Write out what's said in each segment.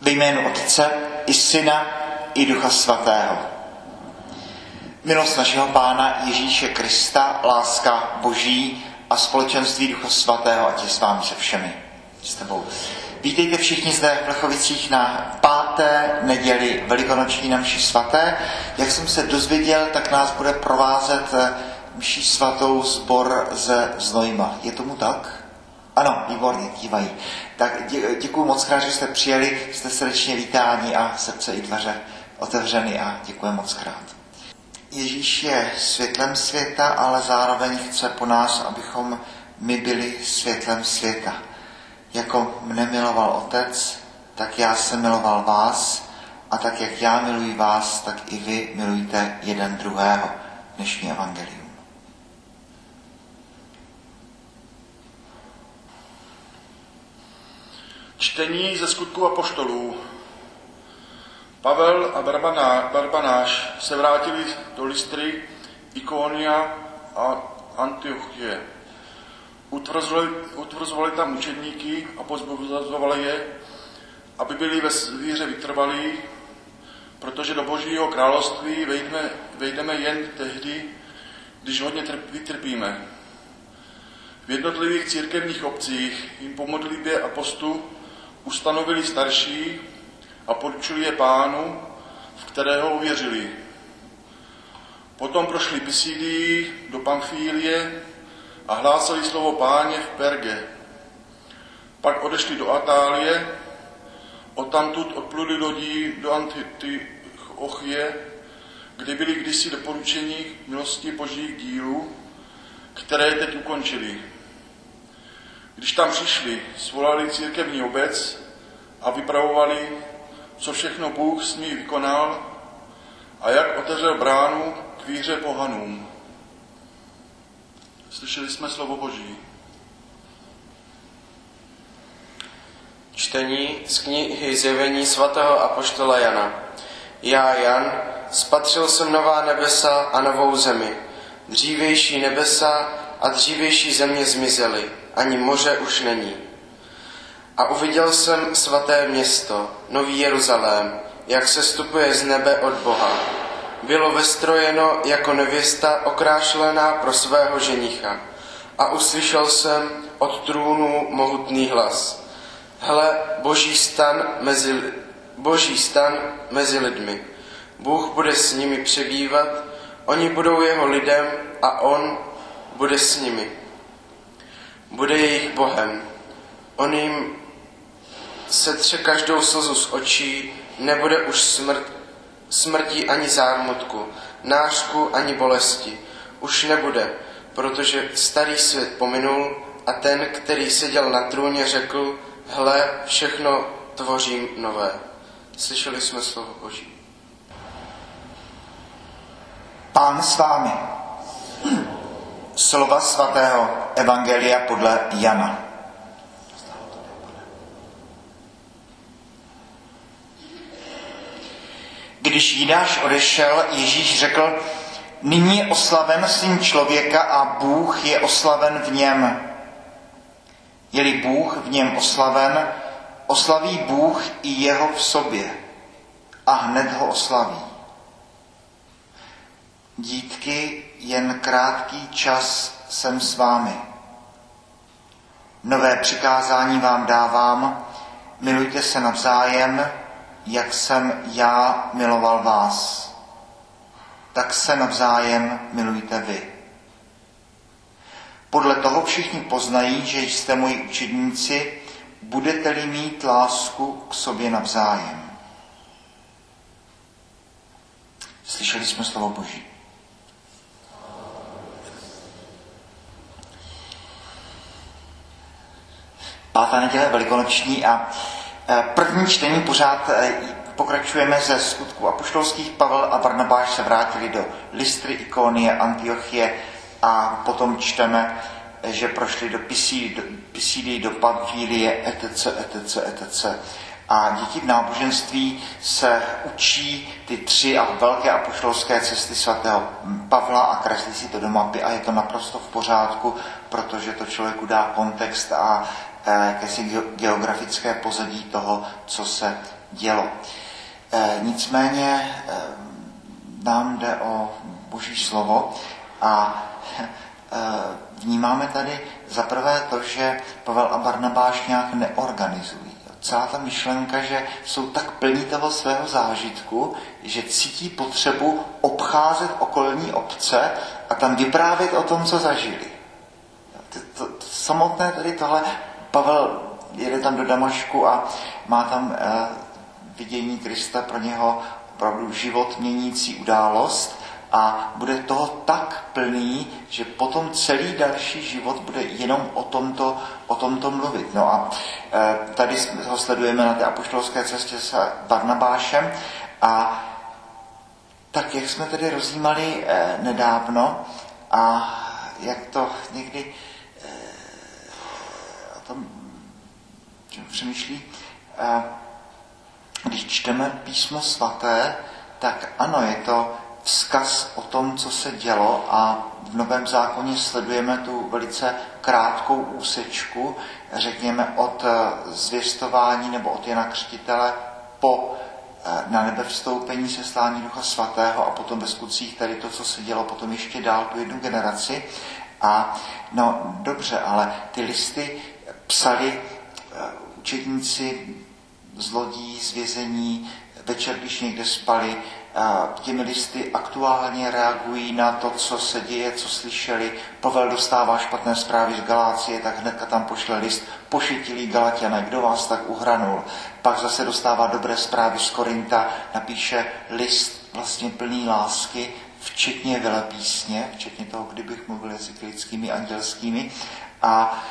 Ve jménu Otce i Syna i Ducha Svatého. Milost našeho Pána Ježíše Krista, láska Boží a společenství Ducha Svatého, ať je s vámi se všemi. S tebou. Vítejte všichni zde v Plechovicích na páté neděli velikonoční na mši svaté. Jak jsem se dozvěděl, tak nás bude provázet mši svatou zbor ze Znojma. Je tomu tak? Ano, výborně, dívají. Tak dě, děkuji moc krát, že jste přijeli, jste srdečně vítáni a srdce i dveře otevřeny a děkuji moc krát. Ježíš je světlem světa, ale zároveň chce po nás, abychom my byli světlem světa. Jako mne miloval Otec, tak já jsem miloval vás a tak, jak já miluji vás, tak i vy milujte jeden druhého. Dnešní evangelium. Čtení ze skutku apoštolů. Pavel a Barbanáš se vrátili do Listry, Ikonia a Antiochie. Utvrzovali, utvrzovali tam učedníky a pozbuzovali je, aby byli ve víře vytrvalí, protože do Božího království vejdeme, vejdeme jen tehdy, když hodně trp, vytrpíme. V jednotlivých církevních obcích jim po modlitbě a postu ustanovili starší a poručili je pánu, v kterého uvěřili. Potom prošli Pisidii do Pamfílie a hlásali slovo páně v Perge. Pak odešli do Atálie, odtamtud odpluli lodí do Antiochie, kde byli kdysi doporučení milosti božích dílů, které teď ukončili. Když tam přišli, svolali církevní obec a vypravovali, co všechno Bůh s ní vykonal a jak otevřel bránu k víře pohanům. Slyšeli jsme slovo Boží. Čtení z knihy Zjevení svatého apoštola Jana. Já, Jan, spatřil jsem nová nebesa a novou zemi. Dřívější nebesa a dřívější země zmizely, ani moře už není. A uviděl jsem svaté město, nový Jeruzalém, jak se stupuje z nebe od Boha. Bylo vestrojeno jako nevěsta okrášlená pro svého ženicha. A uslyšel jsem od trůnu mohutný hlas. Hle, boží stan mezi, boží stan mezi lidmi. Bůh bude s nimi přebývat, oni budou jeho lidem a on bude s nimi. Bude jejich Bohem. On jim setře každou slzu z očí, nebude už smrt, smrti ani zármutku, nářku ani bolesti. Už nebude, protože starý svět pominul a ten, který seděl na trůně, řekl, hle, všechno tvořím nové. Slyšeli jsme slovo Boží. Pán s vámi. Slova svatého Evangelia podle Jana. Když Jidáš odešel, Ježíš řekl, nyní je oslaven syn člověka a Bůh je oslaven v něm. Je-li Bůh v něm oslaven, oslaví Bůh i jeho v sobě a hned ho oslaví. Dítky, jen krátký čas jsem s vámi. Nové přikázání vám dávám, milujte se navzájem, jak jsem já miloval vás. Tak se navzájem milujte vy. Podle toho všichni poznají, že jste moji učedníci, budete-li mít lásku k sobě navzájem. Slyšeli jsme slovo Boží. Pátá neděle velikonoční a první čtení pořád pokračujeme ze skutku apoštolských. Pavel a Barnabáš se vrátili do Listry, Ikonie, Antiochie a potom čteme, že prošli do Pisidy, do, do Pamfílie, etc., etc., etc. A děti v náboženství se učí ty tři a velké apoštolské cesty svatého Pavla a kreslí si to do mapy a je to naprosto v pořádku, protože to člověku dá kontext a jakési geografické pozadí toho, co se dělo. Nicméně nám jde o Boží slovo a vnímáme tady zaprvé to, že Pavel a Barnabáš nějak neorganizují. Celá ta myšlenka, že jsou tak plní toho svého zážitku, že cítí potřebu obcházet okolní obce a tam vyprávět o tom, co zažili. To, to, to samotné tady tohle, Pavel jede tam do Damašku a má tam eh, vidění Krista pro něho opravdu život měnící událost a bude toho tak plný, že potom celý další život bude jenom o tomto, o tomto mluvit. No a e, tady ho sledujeme na té apoštolské cestě s Barnabášem a tak, jak jsme tedy rozjímali e, nedávno a jak to někdy e, o tom přemýšlí, když čteme písmo svaté, tak ano, je to vzkaz o tom, co se dělo a v Novém zákoně sledujeme tu velice krátkou úsečku, řekněme od eh, zvěstování nebo od Jana Křtitele po eh, na nebe vstoupení seslání Ducha Svatého a potom ve skutcích tady to, co se dělo potom ještě dál tu jednu generaci. A no dobře, ale ty listy psali eh, učedníci z lodí, z vězení, večer, když někde spali, těmi listy aktuálně reagují na to, co se děje, co slyšeli. Pavel dostává špatné zprávy z Galácie, tak hnedka tam pošle list pošetilý Galatiané, kdo vás tak uhranul. Pak zase dostává dobré zprávy z Korinta, napíše list vlastně plný lásky, včetně velepísně, včetně toho, kdybych mluvil jazyky lidskými, andělskými. A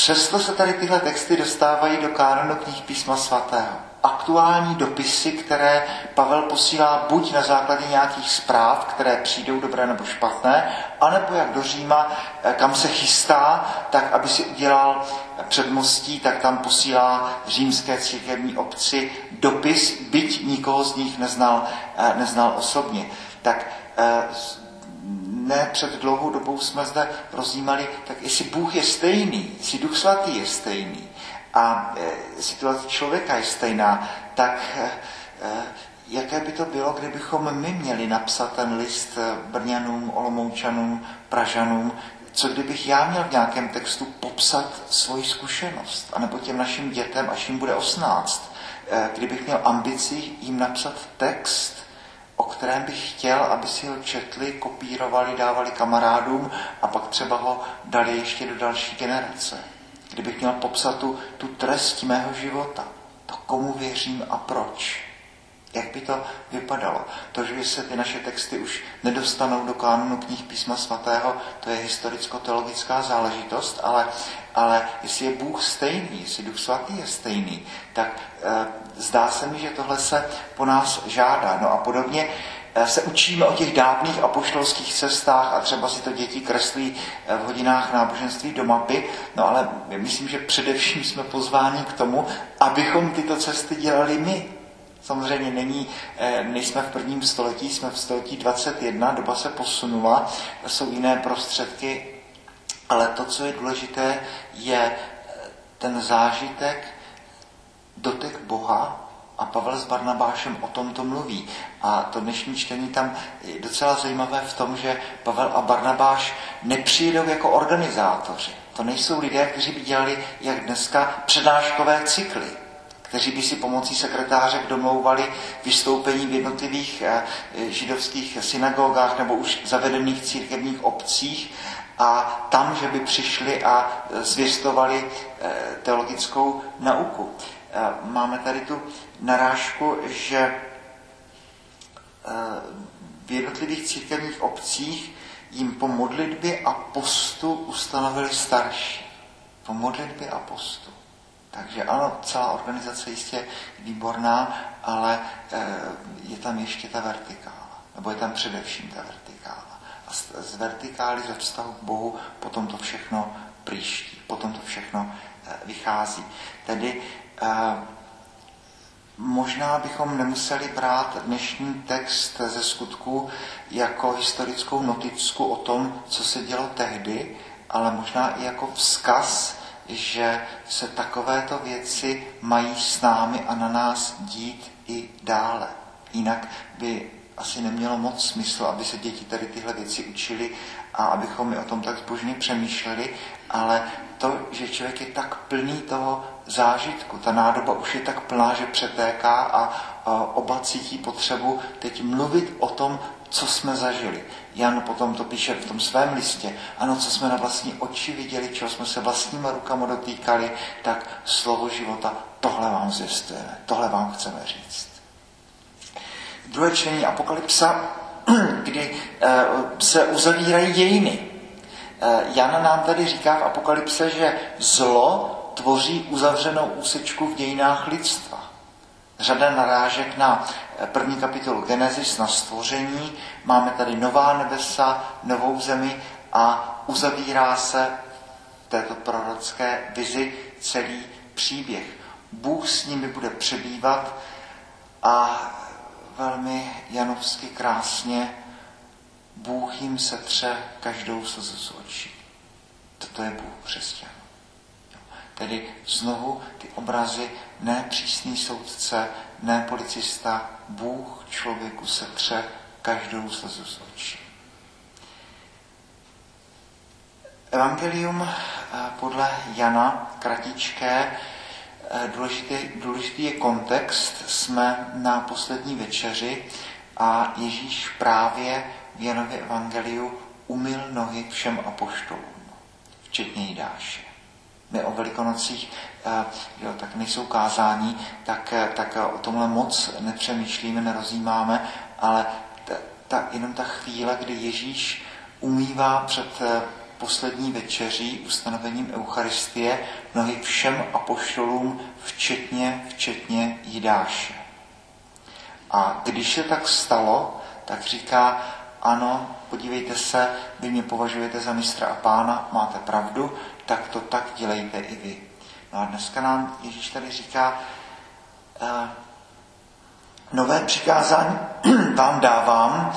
přesto se tady tyhle texty dostávají do kánonu knih písma svatého aktuální dopisy, které Pavel posílá buď na základě nějakých zpráv, které přijdou dobré nebo špatné, anebo jak do Říma, eh, kam se chystá, tak aby si udělal předmostí, tak tam posílá římské církevní obci dopis, byť nikoho z nich neznal, eh, neznal osobně. Tak eh, ne před dlouhou dobou jsme zde rozjímali, tak jestli Bůh je stejný, jestli Duch Svatý je stejný, a e, situace člověka je stejná, tak e, e, jaké by to bylo, kdybychom my měli napsat ten list Brňanům, Olomoučanům, Pražanům, co kdybych já měl v nějakém textu popsat svoji zkušenost, anebo těm našim dětem, až jim bude 18, kdybych měl ambici jim napsat text, o kterém bych chtěl, aby si ho četli, kopírovali, dávali kamarádům a pak třeba ho dali ještě do další generace. Kdybych měl popsat tu, tu trest mého života, to komu věřím a proč, jak by to vypadalo? To, že se ty naše texty už nedostanou do kánonu knih písma svatého, to je historicko-teologická záležitost, ale, ale jestli je Bůh stejný, jestli Duch svatý je stejný, tak e, zdá se mi, že tohle se po nás žádá. No a podobně Eh, se učíme o těch dávných apoštolských cestách a třeba si to děti kreslí eh, v hodinách náboženství do mapy, no ale myslím, že především jsme pozváni k tomu, abychom tyto cesty dělali my. Samozřejmě není, eh, nejsme v prvním století, jsme v století 21, doba se posunula, jsou jiné prostředky, ale to, co je důležité, je ten zážitek, dotek Boha, a Pavel s Barnabášem o tomto mluví. A to dnešní čtení tam je docela zajímavé v tom, že Pavel a Barnabáš nepřijdou jako organizátoři. To nejsou lidé, kteří by dělali, jak dneska, přednáškové cykly, kteří by si pomocí sekretářek domlouvali vystoupení v jednotlivých eh, židovských synagogách nebo už zavedených církevních obcích a tam, že by přišli a eh, zvěstovali eh, teologickou nauku. Máme tady tu narážku, že v jednotlivých církevních obcích jim po modlitbě a postu ustanovili starší. Po modlitbě a postu. Takže ano, celá organizace jistě výborná, ale eh, je tam ještě ta vertikála. Nebo je tam především ta vertikála. A z vertikály ze vztahu k Bohu potom to všechno příští, potom to všechno eh, vychází. Tedy Možná bychom nemuseli brát dnešní text ze skutku jako historickou noticku o tom, co se dělo tehdy, ale možná i jako vzkaz, že se takovéto věci mají s námi a na nás dít i dále. Jinak by asi nemělo moc smysl, aby se děti tady tyhle věci učili a abychom i o tom tak zbožně přemýšleli, ale to, že člověk je tak plný toho zážitku, ta nádoba už je tak plná, že přetéká a, oba cítí potřebu teď mluvit o tom, co jsme zažili. Jan potom to píše v tom svém listě. Ano, co jsme na vlastní oči viděli, čeho jsme se vlastníma rukama dotýkali, tak slovo života, tohle vám zjistujeme, tohle vám chceme říct. Druhé čtení Apokalypsa, kdy eh, se uzavírají dějiny. Eh, Jan nám tady říká v Apokalypse, že zlo tvoří uzavřenou úsečku v dějinách lidstva. Řada narážek na eh, první kapitolu Genesis, na stvoření. Máme tady nová nebesa, novou zemi a uzavírá se v této prorocké vizi celý příběh. Bůh s nimi bude přebývat a velmi janovsky krásně Bůh jim setře každou slzu z očí. Toto je Bůh křesťan. Tedy znovu ty obrazy, ne přísný soudce, ne policista, Bůh člověku setře každou slzu z očí. Evangelium eh, podle Jana kratičké, eh, důležitý, důležitý je kontext. Jsme na poslední večeři a Ježíš právě v Janově evangeliu umyl nohy všem apoštolům, včetně Jidáše. My o velikonocích eh, jo, tak nejsou kázání, tak, eh, tak o tomhle moc nepřemýšlíme, nerozjímáme, ale ta, ta, jenom ta chvíle, kdy Ježíš umývá před eh, poslední večeří ustanovením Eucharistie nohy všem apoštolům, včetně, včetně Jidáše. A když se tak stalo, tak říká, ano, podívejte se, vy mě považujete za mistra a pána, máte pravdu, tak to tak dělejte i vy. No a dneska nám Ježíš tady říká, eh, nové přikázání vám dávám,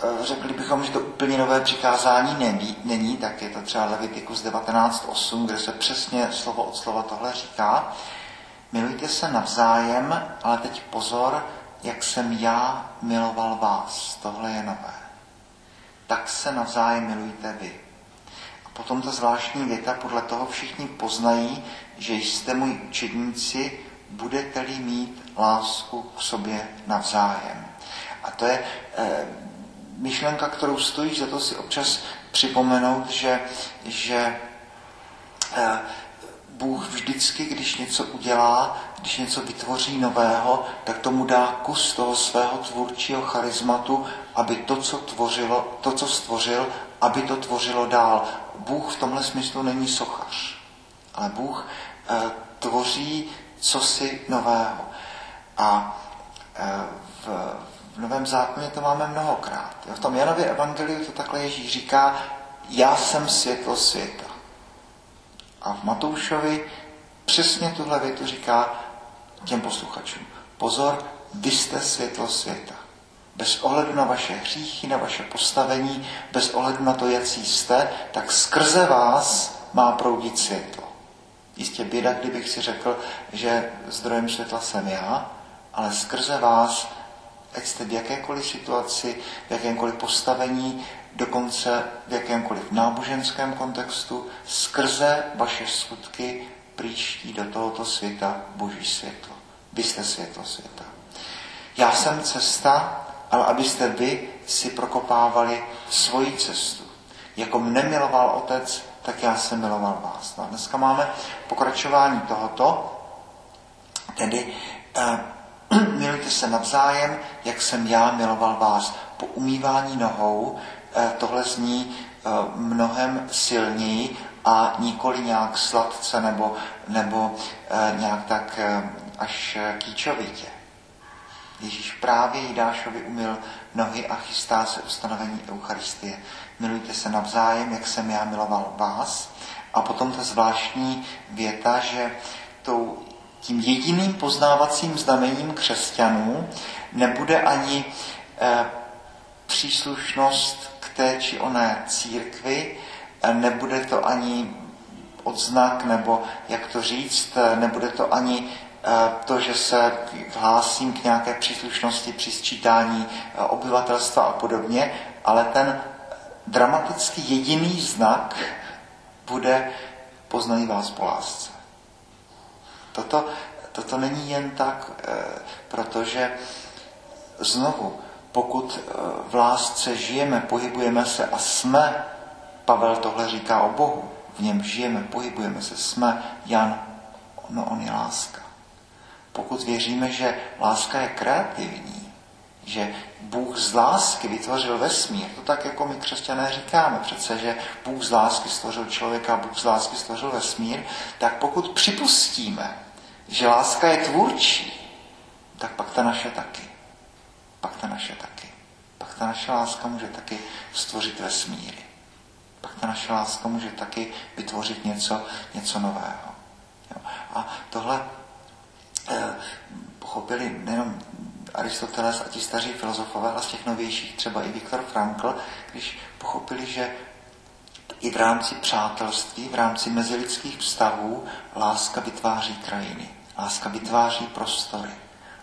eh, řekli bychom, že to úplně nové přikázání není, není tak je to třeba Levitikus 19.8, kde se přesně slovo od slova tohle říká. Milujte se navzájem, ale teď pozor, jak jsem já miloval vás. Tohle je nové. Tak se navzájem milujte vy. A potom ta zvláštní věta, podle toho všichni poznají, že jste můj učedníci, budete-li mít lásku k sobě navzájem. A to je e, myšlenka, kterou stojí za to si občas připomenout, že, že e, Bůh vždycky, když něco udělá, když něco vytvoří nového, tak tomu dá kus toho svého tvůrčího charizmatu, aby to, co, tvořilo, to, co stvořil, aby to tvořilo dál. Bůh v tomhle smyslu není sochař, ale Bůh e, tvoří cosi nového. A e, v, v Novém zákoně to máme mnohokrát. V tom Janově evangeliu to takhle Ježíš říká, já jsem světlo světa. A v Matoušovi přesně tuhle větu říká těm posluchačům. Pozor, vy jste světlo světa. Bez ohledu na vaše hříchy, na vaše postavení, bez ohledu na to, jaký jste, tak skrze vás má proudit světlo. Jistě běda, kdybych si řekl, že zdrojem světla jsem já, ale skrze vás, ať jste v jakékoliv situaci, v jakémkoliv postavení, dokonce v jakémkoliv náboženském kontextu, skrze vaše skutky příští do tohoto světa Boží světlo. Vy jste světlo světa. Já jsem cesta, ale abyste vy si prokopávali svoji cestu. Jako mne miloval otec, tak já jsem miloval vás. No a dneska máme pokračování tohoto, tedy eh, milujte se navzájem, jak jsem já miloval vás. Po umývání nohou tohle zní eh, mnohem silněji a nikoli nějak sladce nebo, nebo eh, nějak tak až kýčovitě. Ježíš právě Jidášovi umil nohy a chystá se ustanovení Eucharistie. Milujte se navzájem, jak jsem já miloval vás. A potom ta zvláštní věta, že tou, tím jediným poznávacím znamením křesťanů nebude ani eh, příslušnost té či oné církvi, nebude to ani odznak, nebo jak to říct, nebude to ani to, že se hlásím k nějaké příslušnosti při sčítání obyvatelstva a podobně, ale ten dramatický jediný znak bude poznají vás po lásce. Toto, toto není jen tak, protože znovu, pokud v lásce žijeme, pohybujeme se a jsme, Pavel tohle říká o Bohu, v něm žijeme, pohybujeme se, jsme, Jan, no on je láska. Pokud věříme, že láska je kreativní, že Bůh z lásky vytvořil vesmír, to tak jako my křesťané říkáme přece, že Bůh z lásky stvořil člověka, Bůh z lásky stvořil vesmír, tak pokud připustíme, že láska je tvůrčí, tak pak ta naše taky. Pak ta naše taky. Pak ta naše láska může taky stvořit vesmíry. Pak ta naše láska může taky vytvořit něco, něco nového. Jo. A tohle eh, pochopili nejenom Aristoteles a ti staří filozofové, ale z těch novějších třeba i Viktor Frankl, když pochopili, že i v rámci přátelství, v rámci mezilidských vztahů láska vytváří krajiny, láska vytváří prostory,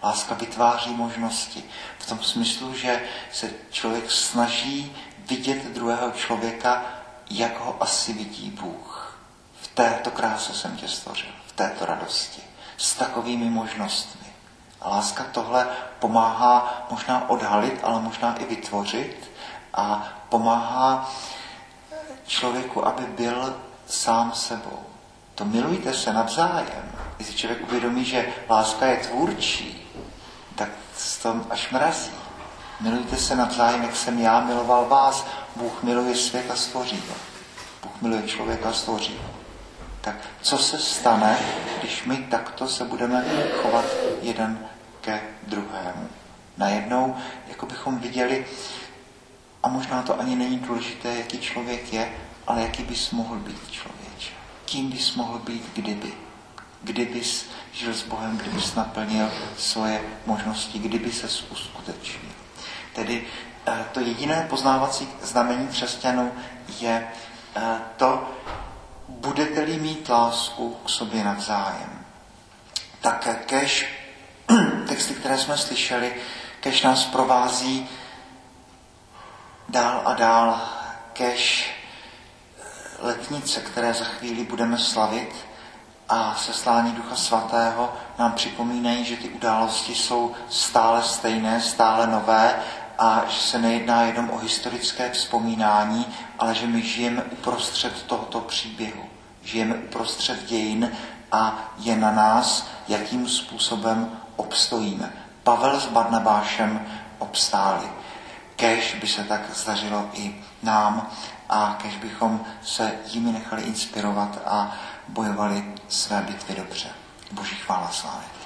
láska vytváří možnosti. V tom smyslu, že se člověk snaží vidět druhého člověka, jak ho asi vidí Bůh. V této kráse jsem tě stvořil, v této radosti, s takovými možnostmi. A láska tohle pomáhá možná odhalit, ale možná i vytvořit a pomáhá člověku, aby byl sám sebou. To milujte se navzájem. Když člověk uvědomí, že láska je tvůrčí, tak to až mrazí. Milujte se navzájem, jak jsem já miloval vás. Bůh miluje svět a stvoří ho. Bůh miluje člověka a stvoří ho. Tak co se stane, když my takto se budeme chovat jeden ke druhému? Najednou, jako bychom viděli, a možná to ani není důležité, jaký člověk je, ale jaký bys mohl být člověk. Kým bys mohl být, kdyby. Kdybys žil s Bohem, kdybys naplnil svoje možnosti, kdyby se uskutečnil. Tedy eh, to jediné poznávací znamení křesťanů je eh, to, budete-li mít lásku k sobě navzájem. Tak kež texty, které jsme slyšeli, kež nás provází dál a dál, kež letnice, které za chvíli budeme slavit a seslání Ducha Svatého nám připomínají, že ty události jsou stále stejné, stále nové a že se nejedná jenom o historické vzpomínání, ale že my žijeme uprostřed tohoto příběhu. Žijeme uprostřed dějin a je na nás, jakým způsobem obstojíme. Pavel s Barnabášem obstáli. Kež by se tak zdařilo i nám a kež bychom se jimi nechali inspirovat a bojovali své bitvy dobře. Boží chvála slávě.